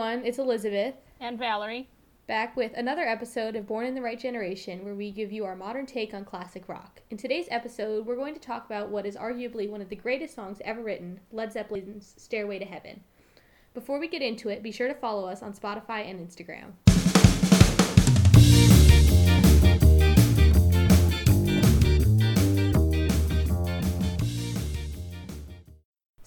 everyone, it's Elizabeth. And Valerie. Back with another episode of Born in the Right Generation, where we give you our modern take on classic rock. In today's episode, we're going to talk about what is arguably one of the greatest songs ever written Led Zeppelin's Stairway to Heaven. Before we get into it, be sure to follow us on Spotify and Instagram.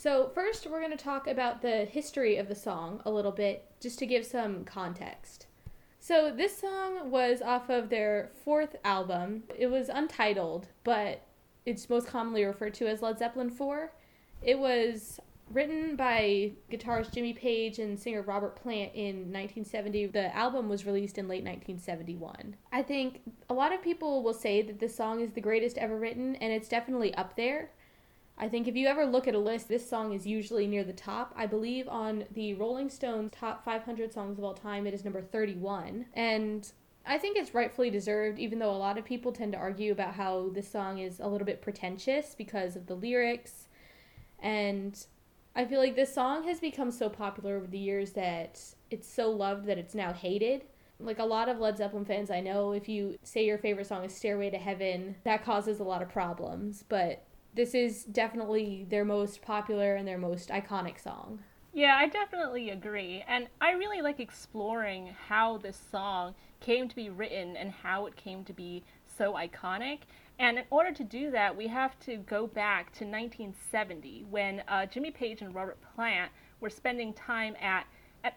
So, first, we're going to talk about the history of the song a little bit, just to give some context. So, this song was off of their fourth album. It was untitled, but it's most commonly referred to as Led Zeppelin 4. It was written by guitarist Jimmy Page and singer Robert Plant in 1970. The album was released in late 1971. I think a lot of people will say that this song is the greatest ever written, and it's definitely up there. I think if you ever look at a list, this song is usually near the top. I believe on the Rolling Stones top 500 songs of all time, it is number 31. And I think it's rightfully deserved, even though a lot of people tend to argue about how this song is a little bit pretentious because of the lyrics. And I feel like this song has become so popular over the years that it's so loved that it's now hated. Like a lot of Led Zeppelin fans I know, if you say your favorite song is Stairway to Heaven, that causes a lot of problems. But this is definitely their most popular and their most iconic song. Yeah, I definitely agree. And I really like exploring how this song came to be written and how it came to be so iconic. And in order to do that, we have to go back to 1970 when uh, Jimmy Page and Robert Plant were spending time at,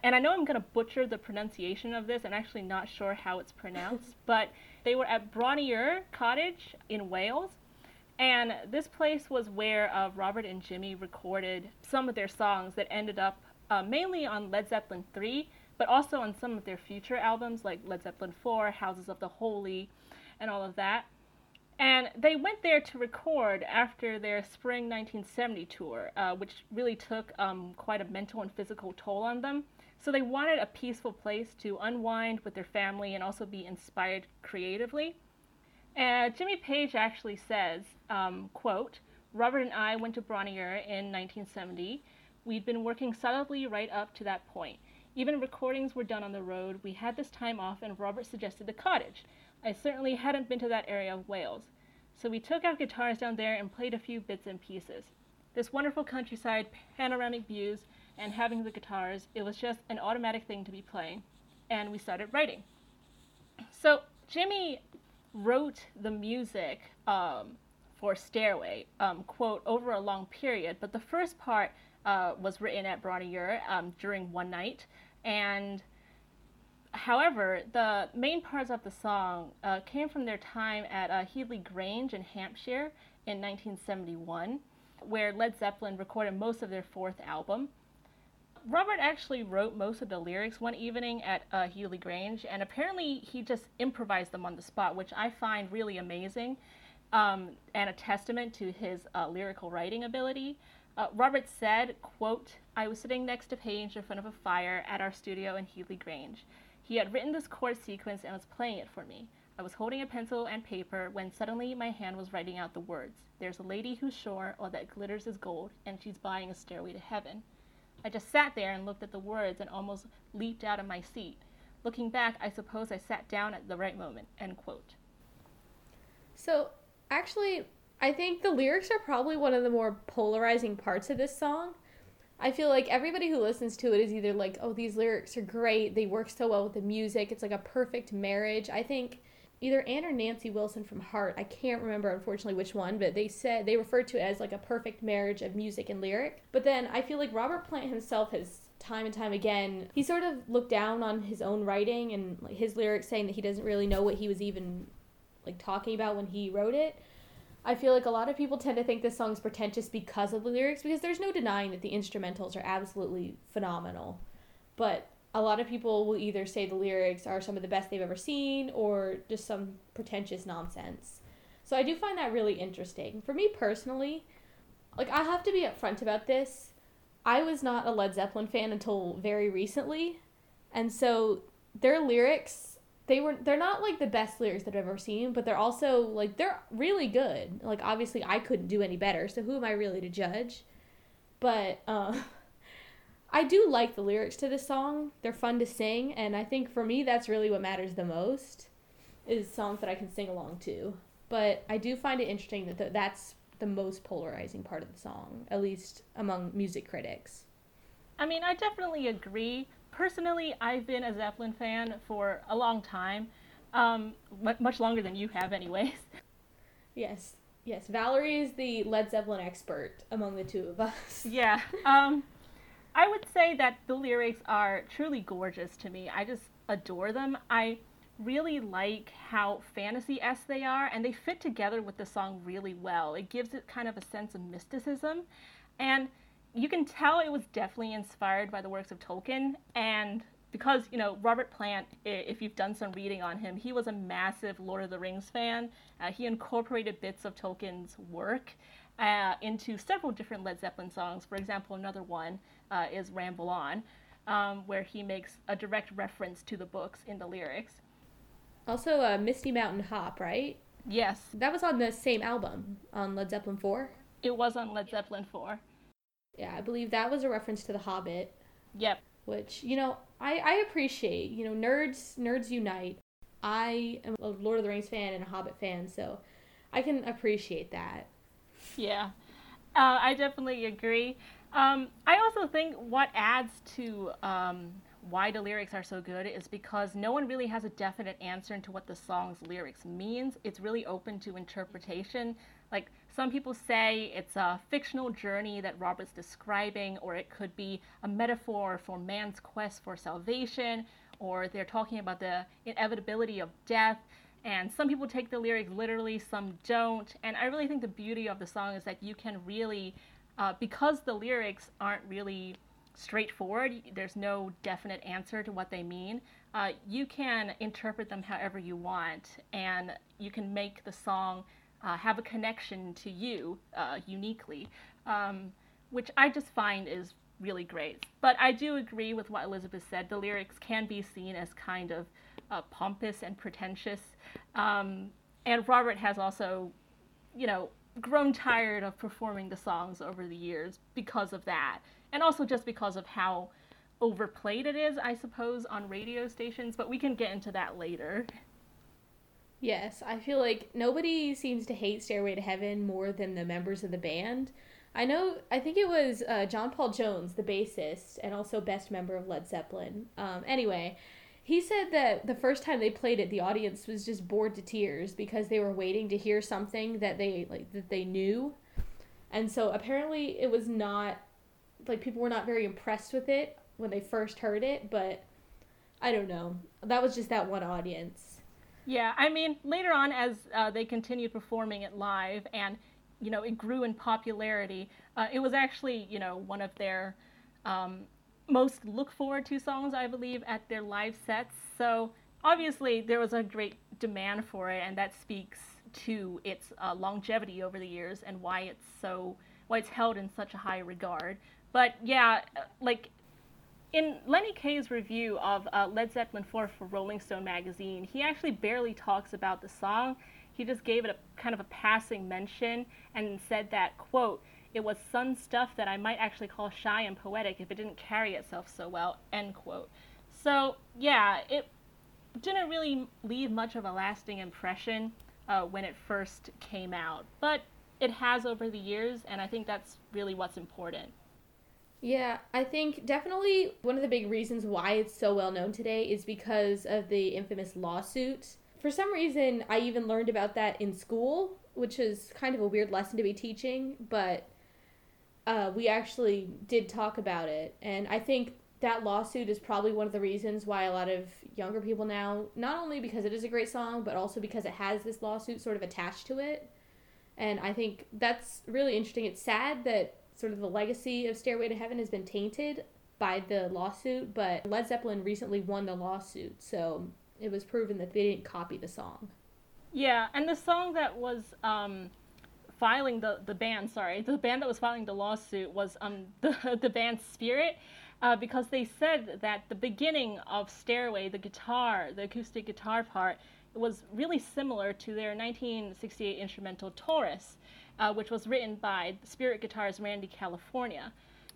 and I know I'm going to butcher the pronunciation of this, I'm actually not sure how it's pronounced, but they were at Bron-Yr Cottage in Wales and this place was where uh, Robert and Jimmy recorded some of their songs that ended up uh, mainly on Led Zeppelin 3, but also on some of their future albums like Led Zeppelin 4, Houses of the Holy, and all of that. And they went there to record after their spring 1970 tour, uh, which really took um, quite a mental and physical toll on them. So they wanted a peaceful place to unwind with their family and also be inspired creatively. Uh, Jimmy Page actually says, um, quote, Robert and I went to Bron-Yr in 1970. We'd been working solidly right up to that point. Even recordings were done on the road. We had this time off, and Robert suggested the cottage. I certainly hadn't been to that area of Wales. So we took our guitars down there and played a few bits and pieces. This wonderful countryside, panoramic views, and having the guitars, it was just an automatic thing to be playing. And we started writing. So Jimmy wrote the music um, for Stairway, um, quote, over a long period, but the first part uh, was written at Bron-Yr um, during one night. And however, the main parts of the song uh, came from their time at uh, Headley Grange in Hampshire in 1971, where Led Zeppelin recorded most of their fourth album. Robert actually wrote most of the lyrics one evening at uh, Headley Grange, and apparently he just improvised them on the spot, which I find really amazing um, and a testament to his uh, lyrical writing ability. Uh, Robert said, quote, I was sitting next to Page in front of a fire at our studio in Headley Grange. He had written this chord sequence and was playing it for me. I was holding a pencil and paper when suddenly my hand was writing out the words. There's a lady who's sure all that glitters is gold, and she's buying a stairway to heaven. I just sat there and looked at the words and almost leaped out of my seat. Looking back, I suppose I sat down at the right moment. End quote. So, actually, I think the lyrics are probably one of the more polarizing parts of this song. I feel like everybody who listens to it is either like, oh, these lyrics are great, they work so well with the music, it's like a perfect marriage. I think either Ann or Nancy Wilson from Heart, I can't remember unfortunately which one, but they said they referred to it as like a perfect marriage of music and lyric. But then I feel like Robert Plant himself has time and time again he sort of looked down on his own writing and like, his lyrics saying that he doesn't really know what he was even like talking about when he wrote it. I feel like a lot of people tend to think this song's pretentious because of the lyrics because there's no denying that the instrumentals are absolutely phenomenal. But a lot of people will either say the lyrics are some of the best they've ever seen or just some pretentious nonsense. So I do find that really interesting. For me personally, like I have to be upfront about this. I was not a Led Zeppelin fan until very recently. And so their lyrics, they were they're not like the best lyrics that I've ever seen, but they're also like they're really good. Like obviously I couldn't do any better, so who am I really to judge? But uh I do like the lyrics to this song. They're fun to sing, and I think for me that's really what matters the most is songs that I can sing along to. But I do find it interesting that th- that's the most polarizing part of the song, at least among music critics. I mean, I definitely agree. Personally, I've been a Zeppelin fan for a long time, um, much longer than you have, anyways. Yes, yes. Valerie is the Led Zeppelin expert among the two of us. Yeah. Um, I would say that the lyrics are truly gorgeous to me. I just adore them. I really like how fantasy s they are, and they fit together with the song really well. It gives it kind of a sense of mysticism, and you can tell it was definitely inspired by the works of Tolkien. And because you know Robert Plant, if you've done some reading on him, he was a massive Lord of the Rings fan. Uh, he incorporated bits of Tolkien's work uh, into several different Led Zeppelin songs. For example, another one uh, is Ramble On, um, where he makes a direct reference to the books in the lyrics. Also, uh, Misty Mountain Hop, right? Yes. That was on the same album, on Led Zeppelin 4? It was on Led Zeppelin 4. Yeah, I believe that was a reference to The Hobbit. Yep. Which, you know, I, I appreciate. You know, nerds nerds unite. I am a Lord of the Rings fan and a Hobbit fan, so I can appreciate that. Yeah. Uh, I definitely agree. Um, I also think what adds to um, why the lyrics are so good is because no one really has a definite answer into what the song's lyrics means. It's really open to interpretation. Like some people say it's a fictional journey that Robert's describing, or it could be a metaphor for man's quest for salvation, or they're talking about the inevitability of death. And some people take the lyrics literally, some don't. And I really think the beauty of the song is that you can really, uh, because the lyrics aren't really straightforward, there's no definite answer to what they mean. Uh, you can interpret them however you want, and you can make the song uh, have a connection to you uh, uniquely, um, which I just find is really great. But I do agree with what Elizabeth said. The lyrics can be seen as kind of uh, pompous and pretentious. Um, and Robert has also, you know, grown tired of performing the songs over the years because of that and also just because of how overplayed it is, I suppose, on radio stations, but we can get into that later. Yes, I feel like nobody seems to hate Stairway to Heaven more than the members of the band. I know, I think it was uh, John Paul Jones, the bassist, and also best member of Led Zeppelin. Um, anyway, he said that the first time they played it, the audience was just bored to tears because they were waiting to hear something that they like that they knew, and so apparently it was not like people were not very impressed with it when they first heard it, but I don't know. That was just that one audience. Yeah, I mean, later on as uh, they continued performing it live and you know it grew in popularity, uh, it was actually you know one of their um, most look forward to songs, I believe, at their live sets. So obviously there was a great demand for it, and that speaks to its uh, longevity over the years and why it's so why it's held in such a high regard. But yeah, like in Lenny Kaye's review of uh, Led Zeppelin 4 for Rolling Stone magazine, he actually barely talks about the song. He just gave it a kind of a passing mention and said that, quote, it was sun stuff that I might actually call shy and poetic if it didn't carry itself so well, end quote. So, yeah, it didn't really leave much of a lasting impression uh, when it first came out, but it has over the years, and I think that's really what's important. Yeah, I think definitely one of the big reasons why it's so well known today is because of the infamous lawsuit. For some reason, I even learned about that in school, which is kind of a weird lesson to be teaching, but uh, we actually did talk about it. And I think that lawsuit is probably one of the reasons why a lot of younger people now, not only because it is a great song, but also because it has this lawsuit sort of attached to it. And I think that's really interesting. It's sad that sort of the legacy of Stairway to Heaven has been tainted by the lawsuit, but Led Zeppelin recently won the lawsuit, so it was proven that they didn't copy the song. Yeah, and the song that was um, filing the the band, sorry, the band that was filing the lawsuit was um the the band's Spirit, uh, because they said that the beginning of Stairway, the guitar, the acoustic guitar part, was really similar to their 1968 instrumental Taurus uh, which was written by Spirit guitarist Randy California.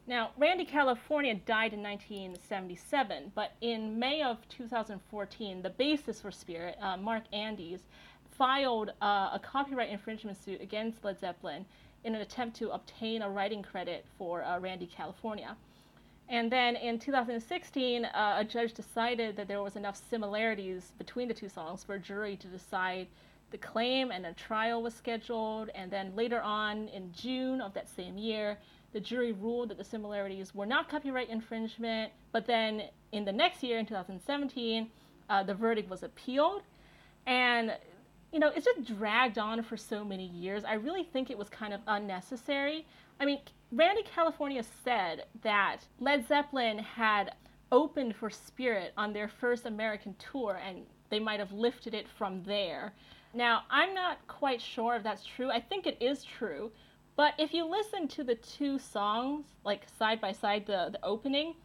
Now, Randy California died in 1977, but in May of 2014, the bassist for Spirit, uh, Mark Andes, filed uh, a copyright infringement suit against Led Zeppelin in an attempt to obtain a writing credit for uh, Randy California. And then in 2016, uh, a judge decided that there was enough similarities between the two songs for a jury to decide the claim, and a trial was scheduled. And then later on, in June of that same year, the jury ruled that the similarities were not copyright infringement. But then in the next year, in 2017, uh, the verdict was appealed. And you know, it's just dragged on for so many years. I really think it was kind of unnecessary. I mean, Randy California said that Led Zeppelin had opened for Spirit on their first American tour and they might have lifted it from there. Now, I'm not quite sure if that's true. I think it is true. But if you listen to the two songs, like side by side, the, the opening,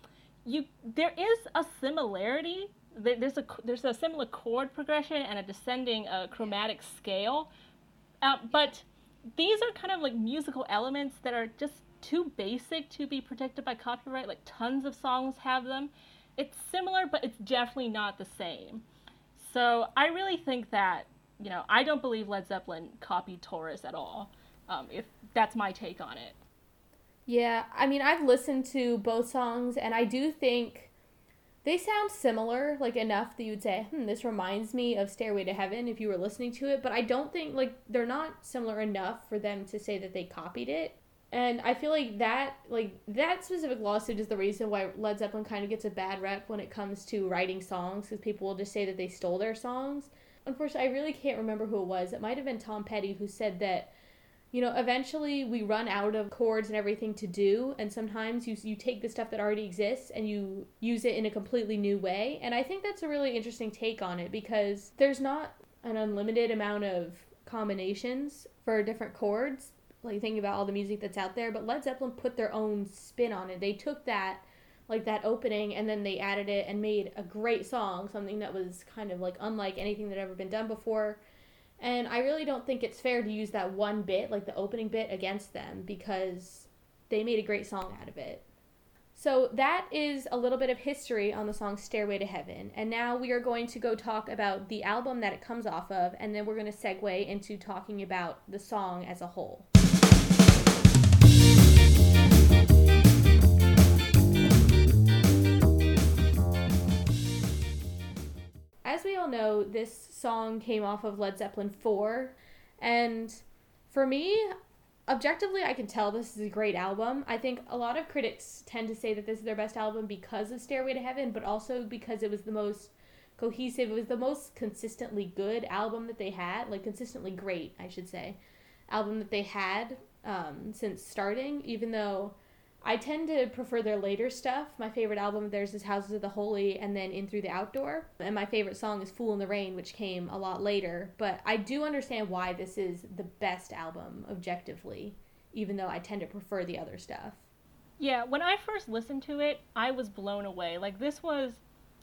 you there is a similarity there's a there's a similar chord progression and a descending uh, chromatic scale, uh, but these are kind of like musical elements that are just too basic to be protected by copyright. Like tons of songs have them. It's similar, but it's definitely not the same. So I really think that you know I don't believe Led Zeppelin copied Taurus at all. Um, if that's my take on it. Yeah, I mean I've listened to both songs and I do think they sound similar, like enough that you would say, hmm, this reminds me of Stairway to Heaven if you were listening to it, but I don't think, like, they're not similar enough for them to say that they copied it. And I feel like that, like, that specific lawsuit is the reason why Led Zeppelin kind of gets a bad rep when it comes to writing songs, because people will just say that they stole their songs. Unfortunately, I really can't remember who it was. It might have been Tom Petty who said that you know, eventually we run out of chords and everything to do, and sometimes you you take the stuff that already exists and you use it in a completely new way. And I think that's a really interesting take on it because there's not an unlimited amount of combinations for different chords. Like thinking about all the music that's out there, but Led Zeppelin put their own spin on it. They took that like that opening and then they added it and made a great song, something that was kind of like unlike anything that had ever been done before and I really don't think it's fair to use that one bit, like the opening bit, against them because they made a great song out of it. So that is a little bit of history on the song Stairway to Heaven. And now we are going to go talk about the album that it comes off of, and then we're going to segue into talking about the song as a whole. As we all know, this song came off of Led Zeppelin 4. And for me, objectively, I can tell this is a great album. I think a lot of critics tend to say that this is their best album because of Stairway to Heaven, but also because it was the most cohesive, it was the most consistently good album that they had, like consistently great, I should say, album that they had um, since starting, even though I tend to prefer their later stuff. My favorite album of theirs is Houses of the Holy and then In Through the Outdoor. And my favorite song is Fool in the Rain, which came a lot later. But I do understand why this is the best album objectively, even though I tend to prefer the other stuff. Yeah, when I first listened to it, I was blown away. Like, this was,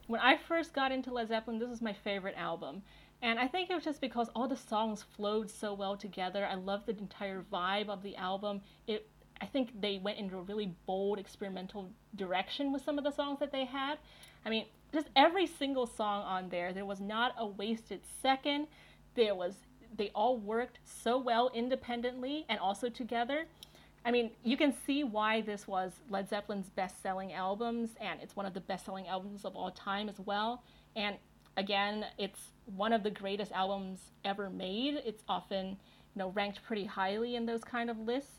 when I first got into Led Zeppelin, this was my favorite album. And I think it was just because all the songs flowed so well together. I loved the entire vibe of the album. It I think they went into a really bold experimental direction with some of the songs that they had. I mean, just every single song on there, there was not a wasted second. There was they all worked so well independently and also together. I mean, you can see why this was Led Zeppelin's best-selling albums and it's one of the best-selling albums of all time as well. And again, it's one of the greatest albums ever made. It's often, you know, ranked pretty highly in those kind of lists.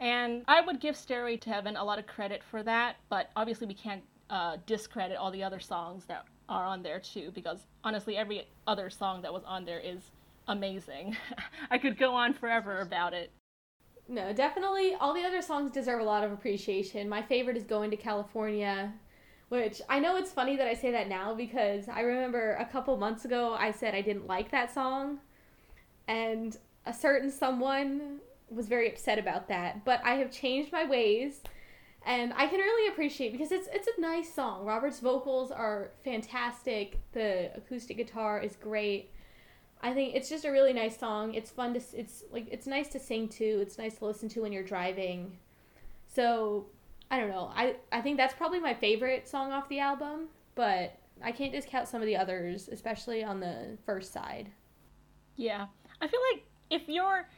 And I would give Stairway to Heaven a lot of credit for that, but obviously we can't uh, discredit all the other songs that are on there too, because honestly, every other song that was on there is amazing. I could go on forever about it. No, definitely all the other songs deserve a lot of appreciation. My favorite is Going to California, which I know it's funny that I say that now because I remember a couple months ago I said I didn't like that song, and a certain someone was very upset about that. But I have changed my ways and I can really appreciate because it's it's a nice song. Robert's vocals are fantastic. The acoustic guitar is great. I think it's just a really nice song. It's fun to it's like it's nice to sing to. It's nice to listen to when you're driving. So, I don't know. I I think that's probably my favorite song off the album, but I can't discount some of the others, especially on the first side. Yeah. I feel like if you're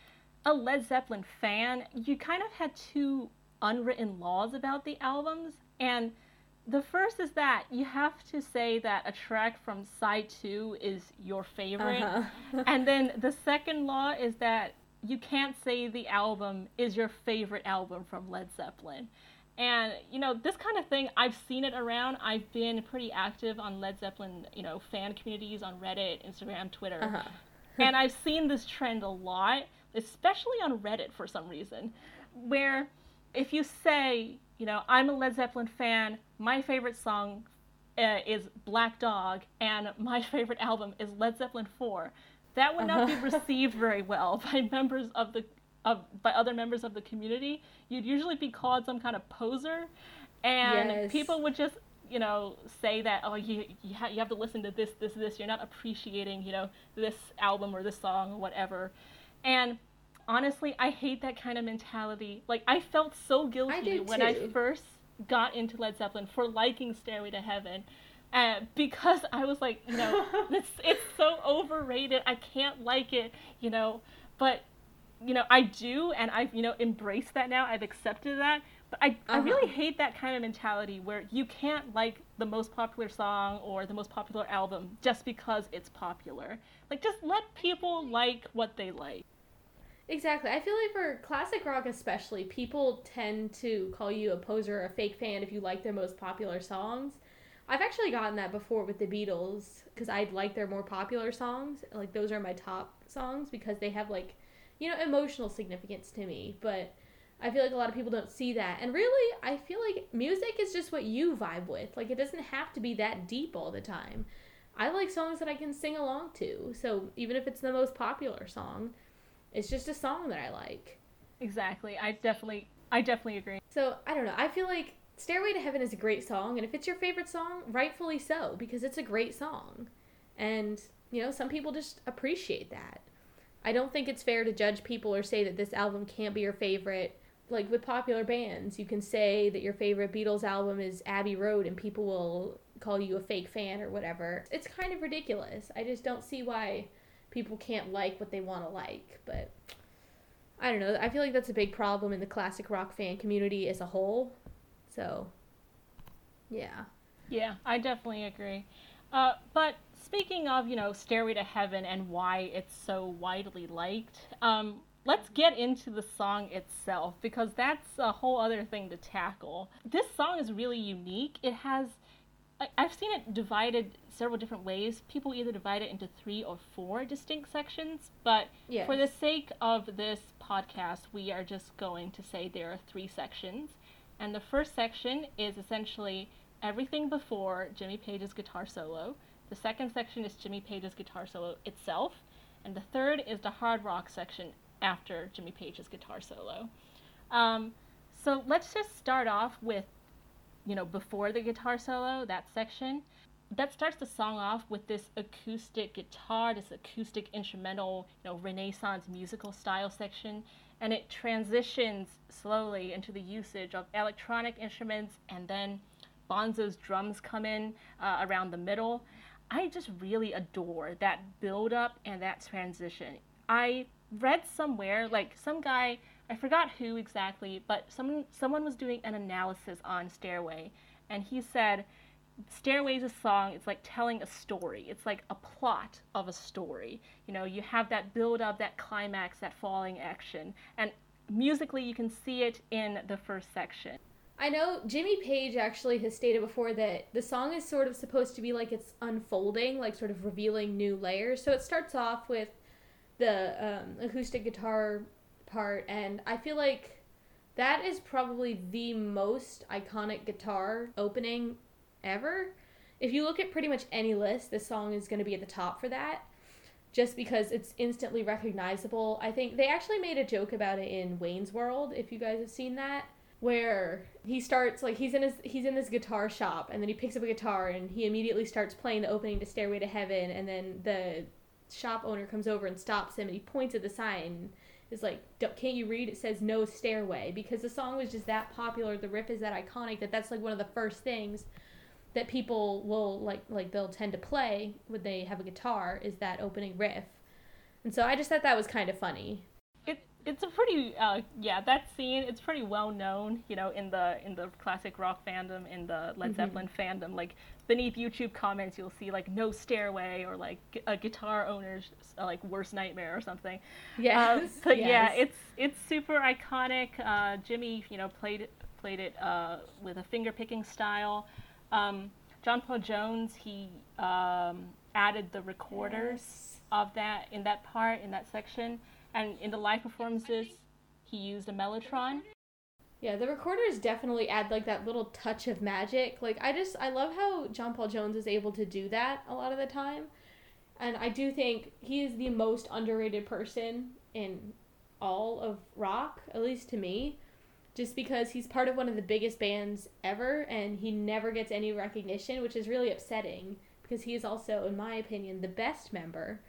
a Led Zeppelin fan, you kind of had two unwritten laws about the albums. And the first is that you have to say that a track from side two is your favorite. Uh-huh. and then the second law is that you can't say the album is your favorite album from Led Zeppelin. And you know, this kind of thing, I've seen it around. I've been pretty active on Led Zeppelin, you know, fan communities on Reddit, Instagram, Twitter. Uh-huh. and I've seen this trend a lot, especially on Reddit for some reason, where if you say, you know, I'm a Led Zeppelin fan, my favorite song uh, is Black Dog, and my favorite album is Led Zeppelin 4, that would not uh-huh. be received very well by members of the of by other members of the community, you'd usually be called some kind of poser, and yes. people would just you know say that oh you you, ha- you have to listen to this this this you're not appreciating you know this album or this song or whatever, and honestly I hate that kind of mentality. Like I felt so guilty I when I first got into Led Zeppelin for liking Stairway to Heaven. Uh, because I was like, you know, it's it's so overrated. I can't like it, you know. But you know, I do, and I've, you know, embraced that now. I've accepted that. But I, uh-huh. I really hate that kind of mentality where you can't like the most popular song or the most popular album just because it's popular. Like, just let people like what they like. Exactly. I feel like for classic rock, especially, people tend to call you a poser or a fake fan if you like their most popular songs. I've actually gotten that before with the Beatles because I like their more popular songs. Like, those are my top songs because they have, like, you know, emotional significance to me, but I feel like a lot of people don't see that. And really, I feel like music is just what you vibe with. Like, it doesn't have to be that deep all the time. I like songs that I can sing along to. So, even if it's the most popular song, it's just a song that I like. Exactly. I definitely I definitely agree. So, I don't know. I feel like Stairway to Heaven is a great song, and if it's your favorite song, rightfully so because it's a great song. And, you know, some people just appreciate that. I don't think it's fair to judge people or say that this album can't be your favorite. Like with popular bands, you can say that your favorite Beatles album is Abbey Road and people will call you a fake fan or whatever. It's kind of ridiculous. I just don't see why people can't like what they want to like. But I don't know. I feel like that's a big problem in the classic rock fan community as a whole. So, yeah. Yeah, I definitely agree. Uh, but speaking of, you know, Stairway to Heaven and why it's so widely liked, um, let's get into the song itself because that's a whole other thing to tackle. This song is really unique. It has, I've seen it divided several different ways. People either divide it into three or four distinct sections, but yes. for the sake of this podcast, we are just going to say there are three sections. And the first section is essentially everything before Jimmy Page's guitar solo. The second section is Jimmy Page's guitar solo itself, and the third is the hard rock section after Jimmy Page's guitar solo. Um, so let's just start off with, you know, before the guitar solo, that section. That starts the song off with this acoustic guitar, this acoustic instrumental, you know, Renaissance musical style section, and it transitions slowly into the usage of electronic instruments, and then Bonzo's drums come in uh, around the middle. I just really adore that build up and that transition. I read somewhere like some guy I forgot who exactly, but someone someone was doing an analysis on Stairway and he said Stairway is a song, it's like telling a story. It's like a plot of a story. You know, you have that build up, that climax, that falling action. And musically you can see it in the first section. I know Jimmy Page actually has stated before that the song is sort of supposed to be like it's unfolding, like sort of revealing new layers. So it starts off with the um, acoustic guitar part, and I feel like that is probably the most iconic guitar opening ever. If you look at pretty much any list, this song is going to be at the top for that just because it's instantly recognizable. I think they actually made a joke about it in Wayne's World, if you guys have seen that where he starts like he's in his he's in this guitar shop and then he picks up a guitar and he immediately starts playing the opening to Stairway to Heaven and then the shop owner comes over and stops him and he points at the sign and is like, can't you read? It says no stairway because the song was just that popular. The riff is that iconic that that's like one of the first things that people will like like they'll tend to play when they have a guitar is that opening riff. And so I just thought that was kind of funny it's a pretty uh, yeah that scene it's pretty well known you know in the in the classic rock fandom in the led mm-hmm. zeppelin fandom like beneath youtube comments you'll see like no stairway or like a guitar owner's uh, like worst nightmare or something yes. Um, but yes. yeah it's it's super iconic uh, jimmy you know played played it uh, with a finger picking style um, john paul jones he um, added the recorders yes. of that in that part in that section and in the live performances, he used a mellotron. Yeah, the recorders definitely add like that little touch of magic. Like I just I love how John Paul Jones is able to do that a lot of the time. And I do think he is the most underrated person in all of rock, at least to me, just because he's part of one of the biggest bands ever and he never gets any recognition, which is really upsetting because he is also in my opinion the best member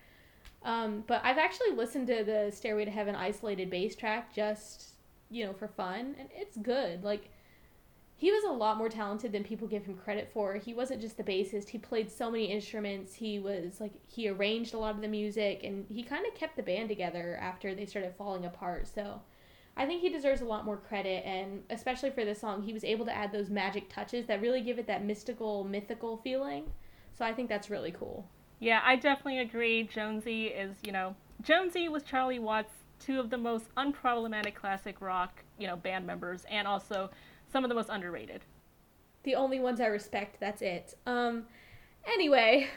um, but I've actually listened to the Stairway to Heaven isolated bass track just, you know, for fun, and it's good. Like, he was a lot more talented than people give him credit for. He wasn't just the bassist, he played so many instruments. He was like, he arranged a lot of the music, and he kind of kept the band together after they started falling apart. So I think he deserves a lot more credit, and especially for this song, he was able to add those magic touches that really give it that mystical, mythical feeling. So I think that's really cool. Yeah, I definitely agree. Jonesy is, you know, Jonesy with Charlie Watts, two of the most unproblematic classic rock, you know, band members, and also some of the most underrated. The only ones I respect. That's it. Um, anyway,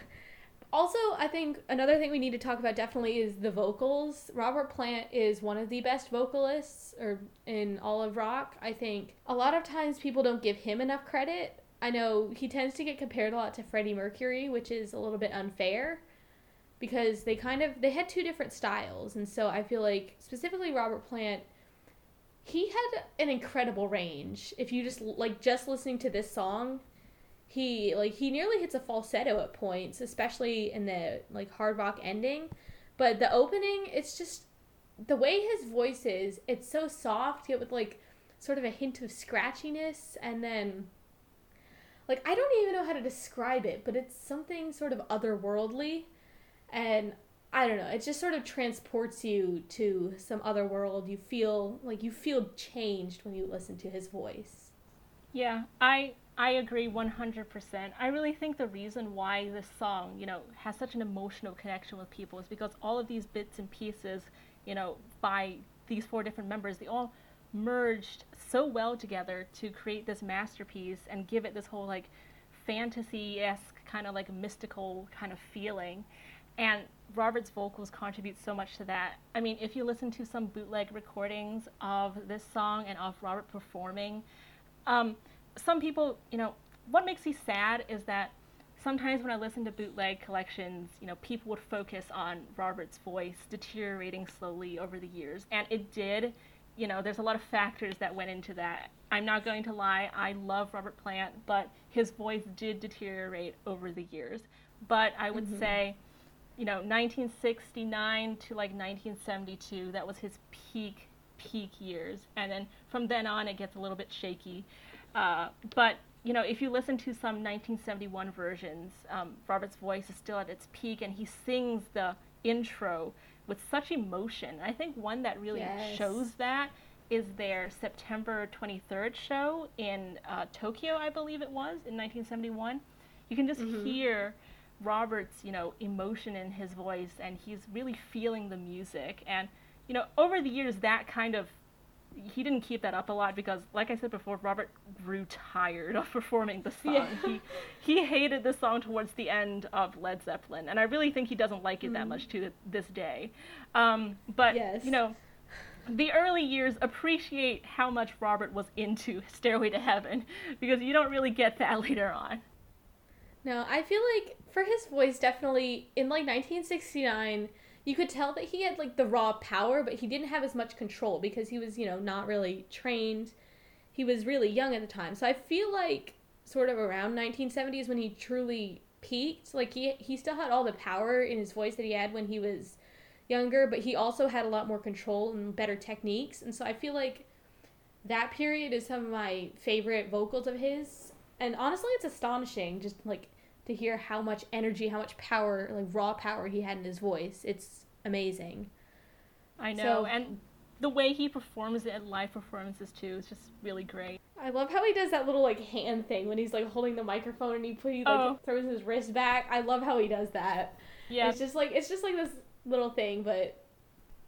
also I think another thing we need to talk about definitely is the vocals. Robert Plant is one of the best vocalists or in all of rock. I think a lot of times people don't give him enough credit. I know he tends to get compared a lot to Freddie Mercury, which is a little bit unfair because they kind of they had two different styles and so I feel like specifically Robert Plant he had an incredible range. If you just like just listening to this song, he like he nearly hits a falsetto at points, especially in the like hard rock ending. But the opening, it's just the way his voice is, it's so soft yet with like sort of a hint of scratchiness and then like I don't even know how to describe it, but it's something sort of otherworldly and I don't know, it just sort of transports you to some other world. You feel like you feel changed when you listen to his voice. Yeah, I I agree 100%. I really think the reason why this song, you know, has such an emotional connection with people is because all of these bits and pieces, you know, by these four different members, they all merged so well together to create this masterpiece and give it this whole like fantasy-esque kind of like mystical kind of feeling. And robert's vocals contribute so much to that. I mean if you listen to some bootleg recordings of this song and of robert performing um, some people you know what makes me sad is that sometimes when i listen to bootleg collections you know people would focus on robert's voice deteriorating slowly over the years. And it did you know, there's a lot of factors that went into that. I'm not going to lie, I love Robert Plant, but his voice did deteriorate over the years. But I would mm-hmm. say, you know, 1969 to like 1972, that was his peak, peak years. And then from then on, it gets a little bit shaky. Uh, but, you know, if you listen to some 1971 versions, um, Robert's voice is still at its peak and he sings the intro with such emotion. I think one that really yes. shows that is their September 23rd show in uh, Tokyo, I believe it was, in 1971. You can just mm-hmm. hear Robert's, you know, emotion in his voice, and he's really feeling the music. And, you know, over the years, that kind of he didn't keep that up a lot because, like I said before, Robert grew tired of performing the song. Yeah. He he hated the song towards the end of Led Zeppelin, and I really think he doesn't like it mm. that much to this day. Um, but yes. you know, the early years appreciate how much Robert was into Stairway to Heaven because you don't really get that later on. No, I feel like for his voice, definitely in like 1969 you could tell that he had like the raw power, but he didn't have as much control because he was, you know, not really trained. He was really young at the time. So I feel like sort of around 1970s when he truly peaked, like he he still had all the power in his voice that he had when he was younger, but he also had a lot more control and better techniques. And so I feel like that period is some of my favorite vocals of his. And honestly, it's astonishing just like to hear how much energy, how much power, like raw power he had in his voice. It's amazing. I know. So, and the way he performs it at live performances too is just really great. I love how he does that little like hand thing when he's like holding the microphone and he, he like oh. throws his wrist back. I love how he does that. Yeah. It's just like it's just like this little thing, but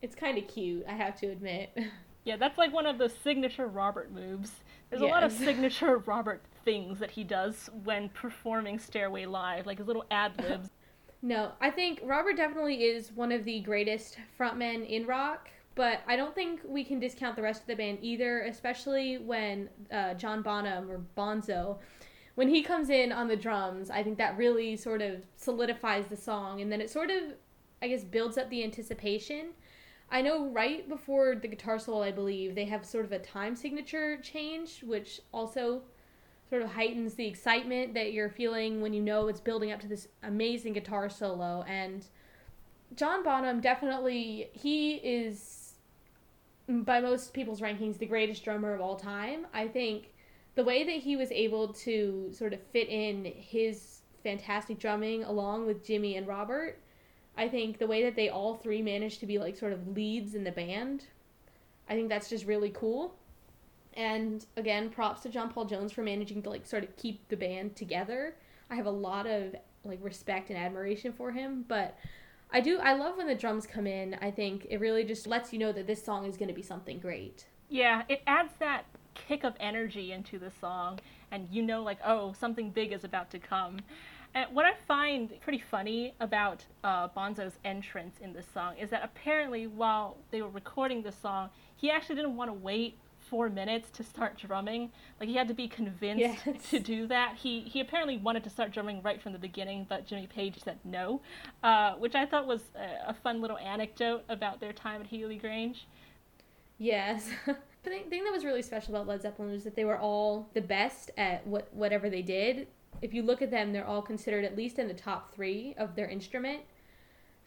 it's kind of cute. I have to admit. Yeah, that's like one of the signature Robert moves. There's yes. a lot of signature Robert things that he does when performing Stairway Live, like his little ad libs. no, I think Robert definitely is one of the greatest frontmen in rock, but I don't think we can discount the rest of the band either, especially when uh, John Bonham or Bonzo when he comes in on the drums, I think that really sort of solidifies the song, and then it sort of, I guess, builds up the anticipation. I know right before the guitar solo, I believe they have sort of a time signature change, which also sort of heightens the excitement that you're feeling when you know it's building up to this amazing guitar solo. And John Bonham definitely he is by most people's rankings the greatest drummer of all time. I think the way that he was able to sort of fit in his fantastic drumming along with Jimmy and Robert, I think the way that they all three managed to be like sort of leads in the band, I think that's just really cool. And again, props to John Paul Jones for managing to like sort of keep the band together. I have a lot of like respect and admiration for him, but I do I love when the drums come in. I think it really just lets you know that this song is going to be something great. Yeah, it adds that kick of energy into the song and you know like oh something big is about to come and what i find pretty funny about uh, bonzo's entrance in this song is that apparently while they were recording the song he actually didn't want to wait four minutes to start drumming like he had to be convinced yes. to do that he he apparently wanted to start drumming right from the beginning but jimmy page said no uh, which i thought was a, a fun little anecdote about their time at headley grange yes the thing that was really special about Led Zeppelin was that they were all the best at what whatever they did. If you look at them, they're all considered at least in the top three of their instrument.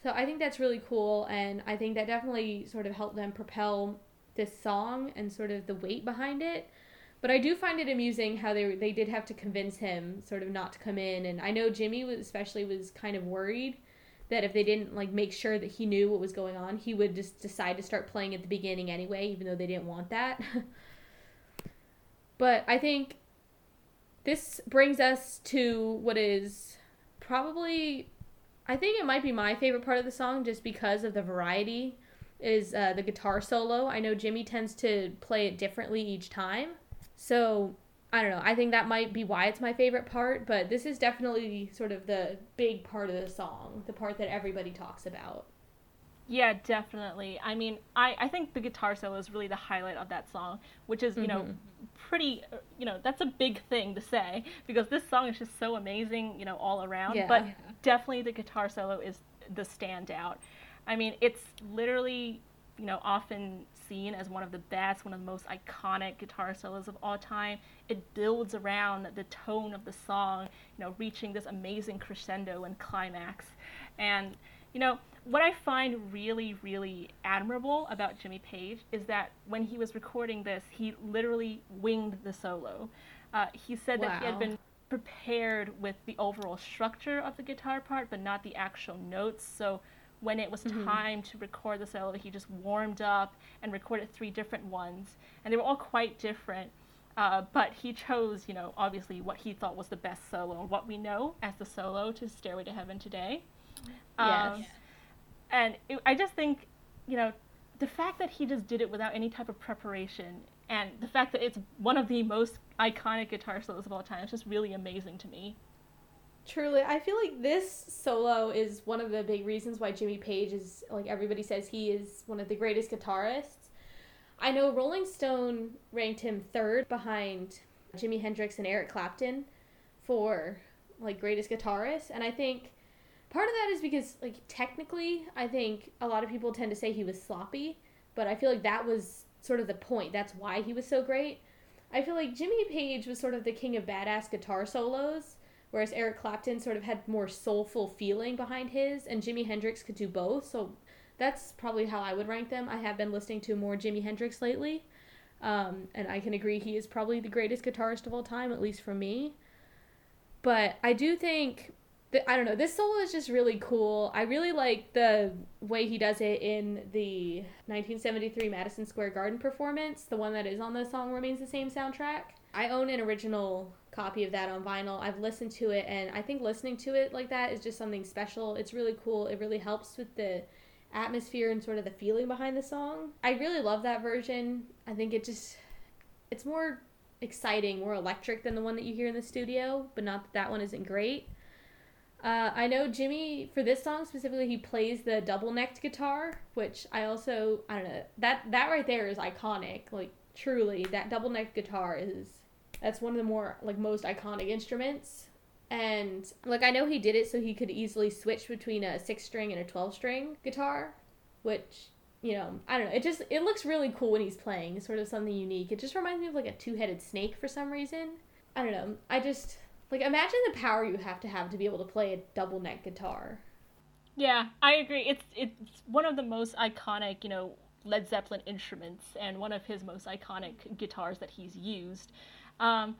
So I think that's really cool, and I think that definitely sort of helped them propel this song and sort of the weight behind it. But I do find it amusing how they they did have to convince him sort of not to come in, and I know Jimmy was especially was kind of worried that if they didn't like make sure that he knew what was going on, he would just decide to start playing at the beginning anyway, even though they didn't want that. but I think this brings us to what is probably I think it might be my favorite part of the song just because of the variety is uh, the guitar solo. I know Jimmy tends to play it differently each time. So I don't know. I think that might be why it's my favorite part, but this is definitely sort of the big part of the song, the part that everybody talks about. Yeah, definitely. I mean, I, I think the guitar solo is really the highlight of that song, which is, you mm-hmm. know, pretty, you know, that's a big thing to say because this song is just so amazing, you know, all around. Yeah. But definitely the guitar solo is the standout. I mean, it's literally, you know, often seen as one of the best, one of the most iconic guitar solos of all time. It builds around the tone of the song, you know, reaching this amazing crescendo and climax. And, you know, what I find really, really admirable about Jimmy Page is that when he was recording this, he literally winged the solo. Uh, he said wow. that he had been prepared with the overall structure of the guitar part, but not the actual notes. So when it was mm-hmm. time to record the solo, he just warmed up and recorded three different ones, and they were all quite different. Uh, but he chose, you know, obviously what he thought was the best solo what we know as the solo to Stairway to Heaven today. Um, yes. And it, I just think, you know, the fact that he just did it without any type of preparation and the fact that it's one of the most iconic guitar solos of all time is just really amazing to me. Truly, I feel like this solo is one of the big reasons why Jimmy Page is like everybody says he is one of the greatest guitarists. I know Rolling Stone ranked him third behind Jimi Hendrix and Eric Clapton for like greatest guitarist, and I think part of that is because like technically, I think a lot of people tend to say he was sloppy, but I feel like that was sort of the point. That's why he was so great. I feel like Jimmy Page was sort of the king of badass guitar solos whereas Eric Clapton sort of had more soulful feeling behind his, and Jimi Hendrix could do both. So that's probably how I would rank them. I have been listening to more Jimi Hendrix lately, um, and I can agree he is probably the greatest guitarist of all time, at least for me. But I do think that, I don't know, this solo is just really cool. I really like the way he does it in the 1973 Madison Square Garden performance, the one that is on the song Remains the Same soundtrack. I own an original copy of that on vinyl. I've listened to it, and I think listening to it like that is just something special. It's really cool. It really helps with the atmosphere and sort of the feeling behind the song. I really love that version. I think it just it's more exciting, more electric than the one that you hear in the studio, but not that that one isn't great. Uh, I know Jimmy for this song specifically, he plays the double necked guitar, which I also I don't know that that right there is iconic. Like truly, that double necked guitar is that's one of the more like most iconic instruments. And like I know he did it so he could easily switch between a six string and a twelve string guitar, which you know I don't know. It just it looks really cool when he's playing. Sort of something unique. It just reminds me of like a two headed snake for some reason. I don't know. I just like imagine the power you have to have to be able to play a double neck guitar. Yeah, I agree. It's it's one of the most iconic, you know, Led Zeppelin instruments and one of his most iconic guitars that he's used. Um,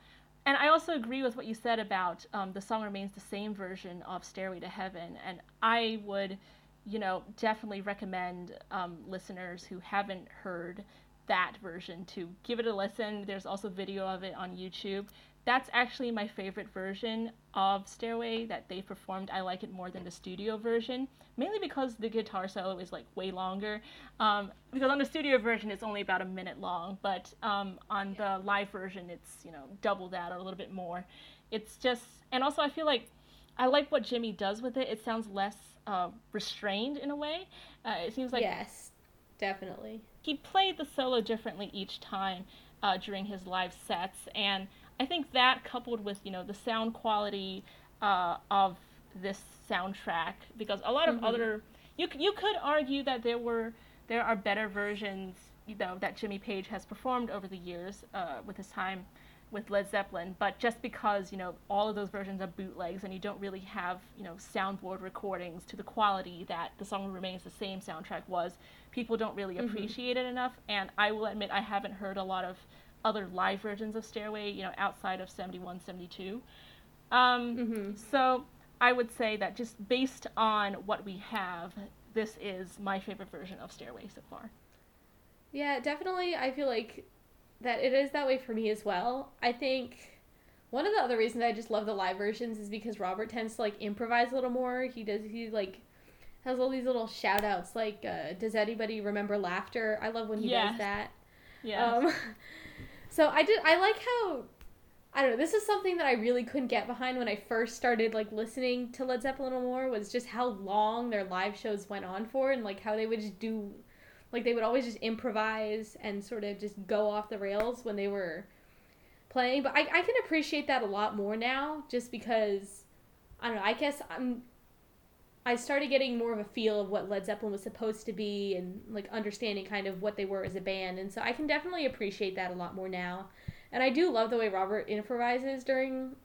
and I also agree with what you said about um, the song remains the same version of Stairway to Heaven. And I would, you know, definitely recommend um, listeners who haven't heard that version to give it a listen. There's also video of it on YouTube that's actually my favorite version of Stairway that they performed. I like it more than the studio version, mainly because the guitar solo is like way longer. Um, because on the studio version it's only about a minute long, but um, on the live version it's you know double that or a little bit more. It's just, and also I feel like I like what Jimmy does with it. It sounds less uh, restrained in a way. Uh, it seems like yes, definitely. He played the solo differently each time uh, during his live sets, and I think that coupled with you know the sound quality uh, of this soundtrack, because a lot of mm-hmm. other you you could argue that there were there are better versions you know that Jimmy Page has performed over the years uh, with his time with Led Zeppelin, but just because you know all of those versions are bootlegs and you don't really have you know soundboard recordings to the quality that the song remains the same soundtrack was, people don't really mm-hmm. appreciate it enough. And I will admit I haven't heard a lot of other live versions of Stairway, you know, outside of 71, 72. Um, mm-hmm. So I would say that just based on what we have, this is my favorite version of Stairway so far. Yeah, definitely. I feel like that it is that way for me as well. I think one of the other reasons I just love the live versions is because Robert tends to like improvise a little more. He does he like has all these little shout outs like uh, does anybody remember laughter? I love when he yes. does that. Yeah. Um, So I did. I like how. I don't know. This is something that I really couldn't get behind when I first started like listening to Led Zeppelin more. Was just how long their live shows went on for, and like how they would just do, like they would always just improvise and sort of just go off the rails when they were playing. But I I can appreciate that a lot more now, just because I don't know. I guess I'm I started getting more of a feel of what Led Zeppelin was supposed to be and like understanding kind of what they were as a band. And so I can definitely appreciate that a lot more now. And I do love the way Robert improvises during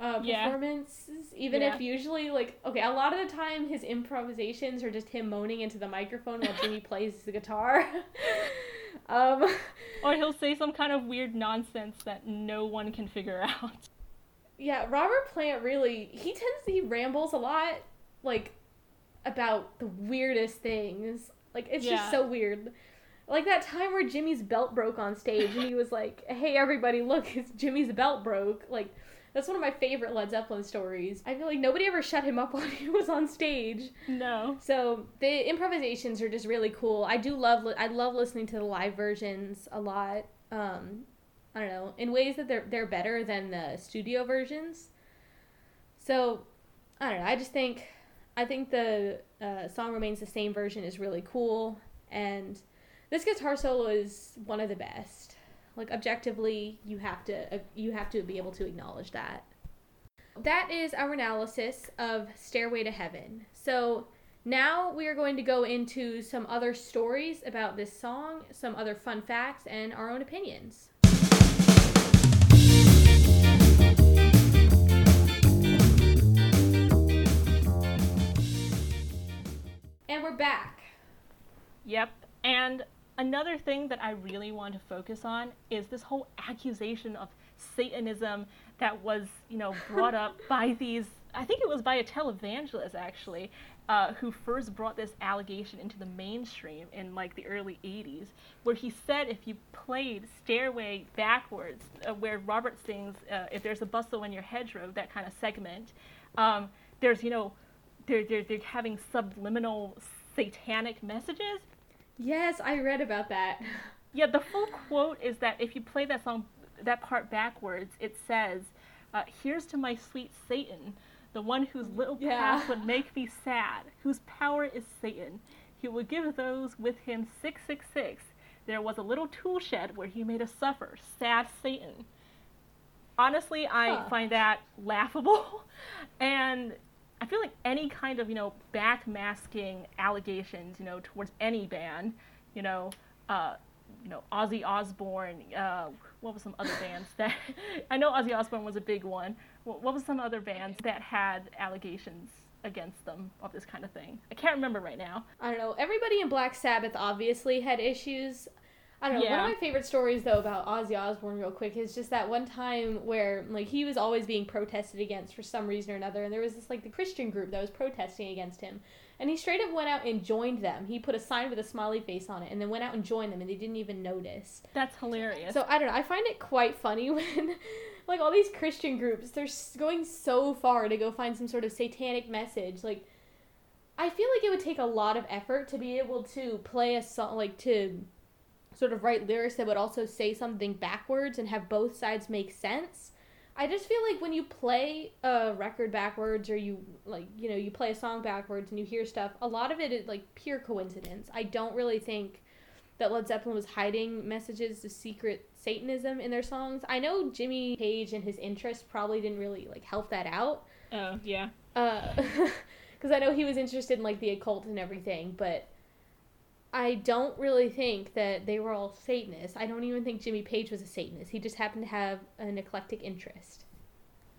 uh, performances, yeah. even yeah. if usually like okay, a lot of the time his improvisations are just him moaning into the microphone while Jimmy plays the guitar. um, or he'll say some kind of weird nonsense that no one can figure out. Yeah, Robert Plant really he tends to, he rambles a lot like about the weirdest things. Like it's yeah. just so weird. Like that time where Jimmy's belt broke on stage and he was like, "Hey everybody, look, it's Jimmy's belt broke." Like that's one of my favorite Led Zeppelin stories. I feel like nobody ever shut him up while he was on stage. No. So the improvisations are just really cool. I do love I love listening to the live versions a lot. Um, I don't know in ways that they're they're better than the studio versions. So I don't know. I just think I think the uh, song remains the same version is really cool, and this guitar solo is one of the best. Like objectively, you have to uh, you have to be able to acknowledge that. That is our analysis of Stairway to Heaven. So now we are going to go into some other stories about this song, some other fun facts, and our own opinions. And we're back. Yep. And another thing that I really want to focus on is this whole accusation of Satanism that was, you know, brought up by these. I think it was by a televangelist actually, uh, who first brought this allegation into the mainstream in like the early 80s, where he said if you played Stairway backwards, uh, where Robert sings, uh, If There's a Bustle in Your Hedgerow, that kind of segment, um, there's, you know, they're, they're, they're having subliminal satanic messages. Yes, I read about that. Yeah, the full quote is that if you play that song, that part backwards, it says, uh, Here's to my sweet Satan the one whose little yeah. path would make me sad, whose power is Satan. He would give those with him 666. There was a little tool shed where he made us suffer. Sad Satan. Honestly, I huh. find that laughable. and I feel like any kind of, you know, backmasking allegations, you know, towards any band, you know, uh, you know, Ozzy Osbourne, uh, what was some other bands that I know Ozzy Osbourne was a big one. What, what was some other bands that had allegations against them of this kind of thing? I can't remember right now. I don't know. Everybody in Black Sabbath obviously had issues. I don't know. Yeah. One of my favorite stories though about Ozzy Osbourne, real quick, is just that one time where like he was always being protested against for some reason or another, and there was this like the Christian group that was protesting against him, and he straight up went out and joined them. He put a sign with a smiley face on it and then went out and joined them and they didn't even notice. That's hilarious. So I don't know. I find it quite funny when like all these Christian groups, they're going so far to go find some sort of satanic message. Like I feel like it would take a lot of effort to be able to play a song like to sort of write lyrics that would also say something backwards and have both sides make sense. I just feel like when you play a record backwards or you like you know you play a song backwards and you hear stuff, a lot of it is like pure coincidence. I don't really think that Led Zeppelin was hiding messages of secret Satanism in their songs. I know Jimmy Page and his interest probably didn't really like help that out. Oh yeah. Uh, because I know he was interested in like the occult and everything, but I don't really think that they were all Satanists. I don't even think Jimmy Page was a Satanist. He just happened to have an eclectic interest.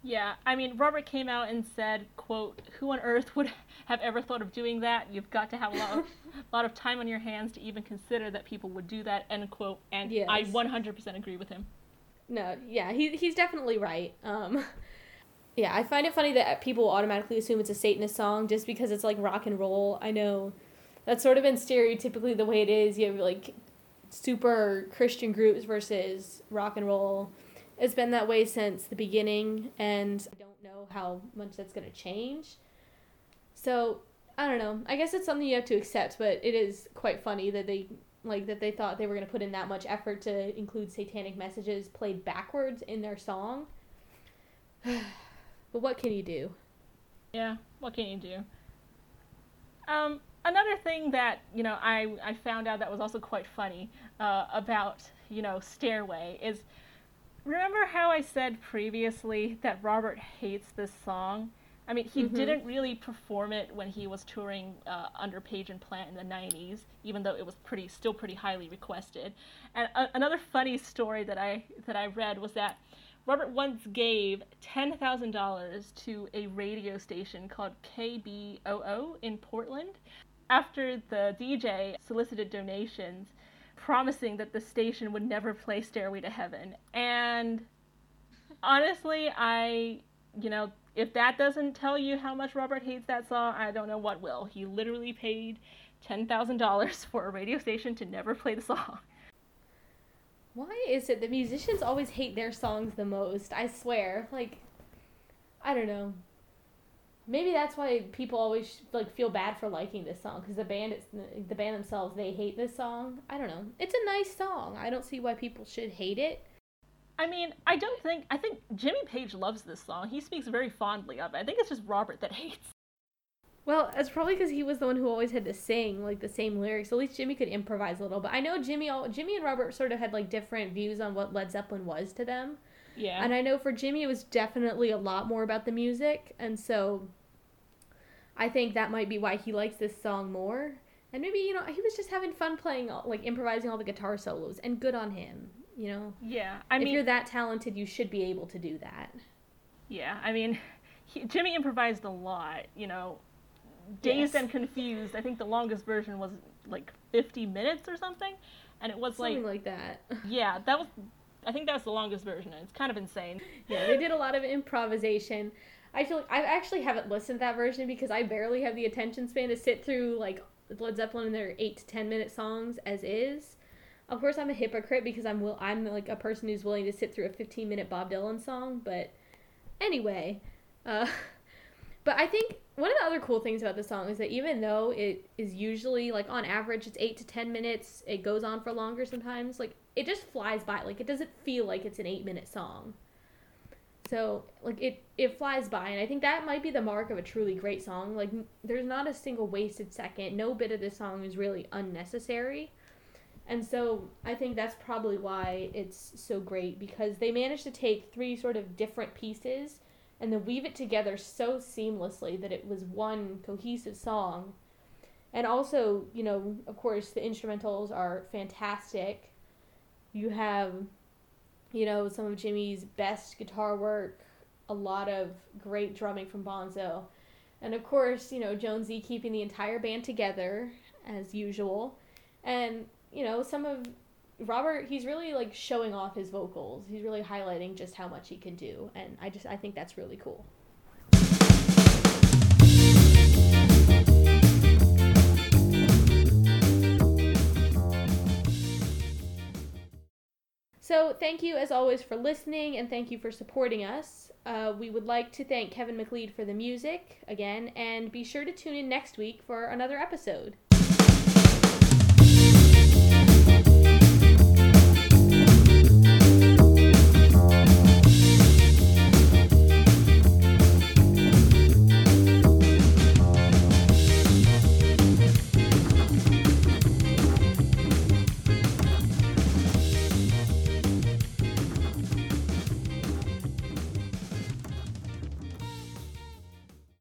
Yeah, I mean, Robert came out and said, "quote Who on earth would have ever thought of doing that? You've got to have a lot of, lot of time on your hands to even consider that people would do that." End quote. And yes. I 100% agree with him. No, yeah, he he's definitely right. Um, yeah, I find it funny that people automatically assume it's a Satanist song just because it's like rock and roll. I know that's sort of been stereotypically the way it is. You have like super Christian groups versus rock and roll. It's been that way since the beginning, and I don't know how much that's going to change. So, I don't know. I guess it's something you have to accept, but it is quite funny that they like that they thought they were going to put in that much effort to include satanic messages played backwards in their song. but what can you do? Yeah, what can you do? Um, another thing that you know I, I found out that was also quite funny uh, about you know Stairway is remember how I said previously that Robert hates this song. I mean, he mm-hmm. didn't really perform it when he was touring uh, under Page and Plant in the '90s, even though it was pretty, still pretty highly requested. And a- another funny story that I that I read was that Robert once gave $10,000 to a radio station called KBOO in Portland after the DJ solicited donations, promising that the station would never play Stairway to Heaven. And honestly, I, you know, if that doesn't tell you how much Robert hates that song, I don't know what will. He literally paid $10,000 for a radio station to never play the song. Why is it that musicians always hate their songs the most? I swear. Like, I don't know maybe that's why people always like feel bad for liking this song because the band the band themselves they hate this song. I don't know. It's a nice song. I don't see why people should hate it. I mean i don't think i think jimmy page loves this song. He speaks very fondly of it. I think it's just robert that hates well it's probably because he was the one who always had to sing like the same lyrics. At least jimmy could improvise a little but i know jimmy all jimmy and robert sort of had like different views on what led zeppelin was to them. Yeah. And i know for jimmy it was definitely a lot more about the music and so I think that might be why he likes this song more. And maybe, you know, he was just having fun playing, like, improvising all the guitar solos, and good on him, you know? Yeah, I if mean. If you're that talented, you should be able to do that. Yeah, I mean, he, Jimmy improvised a lot, you know. Dazed yes. and Confused, I think the longest version was, like, 50 minutes or something, and it was like. Something like, like that. yeah, that was. I think that was the longest version, it's kind of insane. yeah, they did a lot of improvisation. I feel like I actually haven't listened to that version because I barely have the attention span to sit through like Led Zeppelin and their eight to ten minute songs as is. Of course, I'm a hypocrite because I'm will I'm like a person who's willing to sit through a 15 minute Bob Dylan song. But anyway, uh, but I think one of the other cool things about the song is that even though it is usually like on average it's eight to ten minutes, it goes on for longer sometimes. Like it just flies by. Like it doesn't feel like it's an eight minute song. So like it it flies by, and I think that might be the mark of a truly great song. Like there's not a single wasted second. No bit of this song is really unnecessary. And so I think that's probably why it's so great because they managed to take three sort of different pieces and then weave it together so seamlessly that it was one cohesive song. And also, you know, of course, the instrumentals are fantastic. You have, you know, some of Jimmy's best guitar work, a lot of great drumming from Bonzo. And of course, you know, Jonesy keeping the entire band together as usual. And you know, some of Robert, he's really like showing off his vocals. He's really highlighting just how much he can do, and I just I think that's really cool. So, thank you as always for listening and thank you for supporting us. Uh, we would like to thank Kevin MacLeod for the music again, and be sure to tune in next week for another episode.